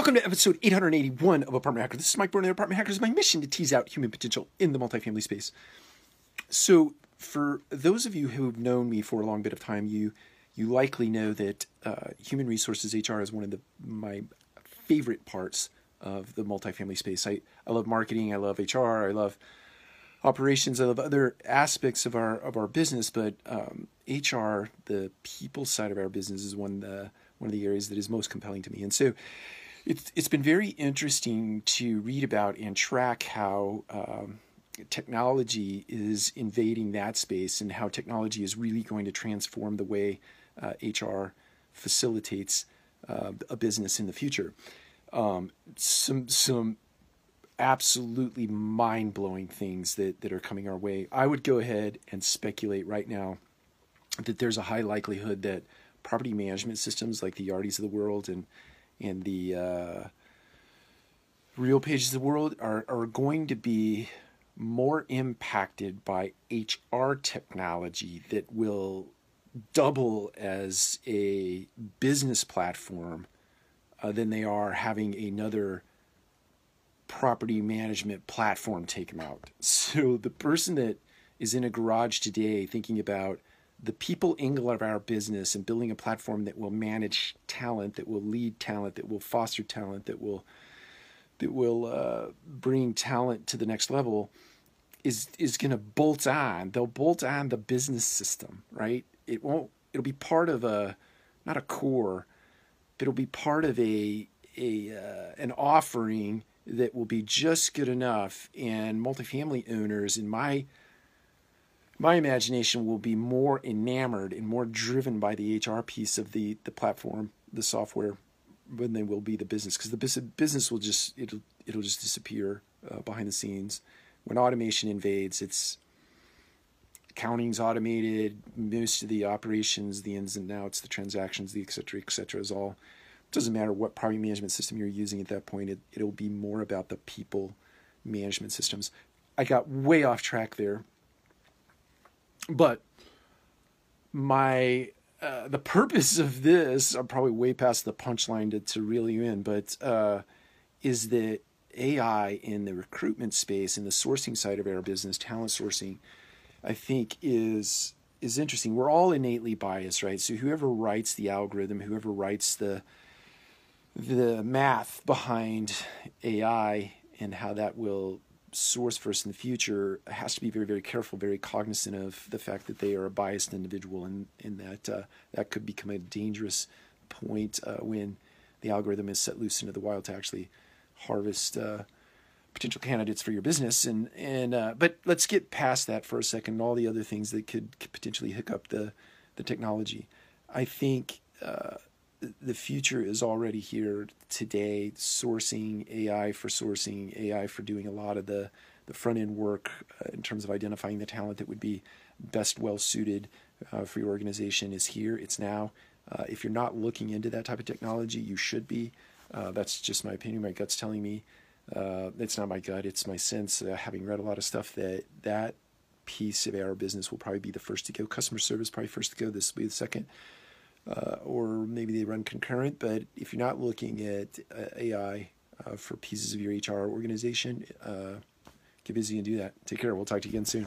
Welcome to episode 881 of Apartment Hacker. This is Mike Brewer of Apartment Hackers. My mission to tease out human potential in the multifamily space. So, for those of you who have known me for a long bit of time, you you likely know that uh, human resources HR is one of the my favorite parts of the multifamily space. I, I love marketing, I love HR, I love operations, I love other aspects of our of our business, but um, HR, the people side of our business, is one the one of the areas that is most compelling to me. And so, it's it's been very interesting to read about and track how um, technology is invading that space and how technology is really going to transform the way uh, HR facilitates uh, a business in the future. Um, some some absolutely mind blowing things that that are coming our way. I would go ahead and speculate right now that there's a high likelihood that property management systems like the Yardis of the world and and the uh, RealPages of the world are, are going to be more impacted by HR technology that will double as a business platform uh, than they are having another property management platform take them out. So the person that is in a garage today thinking about the people angle of our business and building a platform that will manage talent, that will lead talent, that will foster talent, that will that will uh, bring talent to the next level is is going to bolt on. They'll bolt on the business system, right? It won't. It'll be part of a not a core, but it'll be part of a a uh, an offering that will be just good enough. And multifamily owners, in my my imagination will be more enamored and more driven by the HR piece of the the platform, the software, than they will be the business because the business will just it'll it'll just disappear uh, behind the scenes. When automation invades, it's accounting's automated. Most of the operations, the ins and outs, the transactions, the et cetera, et cetera, is all. It Doesn't matter what property management system you're using at that point. It, it'll be more about the people management systems. I got way off track there but my uh, the purpose of this, I'm probably way past the punchline to, to reel you in, but uh, is that AI in the recruitment space and the sourcing side of our business, talent sourcing, I think is is interesting. We're all innately biased, right? So whoever writes the algorithm, whoever writes the the math behind AI and how that will source first in the future has to be very, very careful, very cognizant of the fact that they are a biased individual, and, and that uh, that could become a dangerous point uh, when the algorithm is set loose into the wild to actually harvest uh, potential candidates for your business. And and uh, but let's get past that for a second. And all the other things that could, could potentially hiccup the the technology. I think uh, the future is already here today. Sourcing AI for sourcing AI for doing a lot of the the front end work uh, in terms of identifying the talent that would be best well suited uh, for your organization is here. It's now. Uh, if you're not looking into that type of technology, you should be. Uh, that's just my opinion. My gut's telling me. Uh, it's not my gut. It's my sense. Uh, having read a lot of stuff that that piece of our business will probably be the first to go. Customer service probably first to go. This will be the second uh, or maybe they run concurrent. But if you're not looking at uh, AI uh, for pieces of your HR organization, uh, get busy and do that. Take care. We'll talk to you again soon.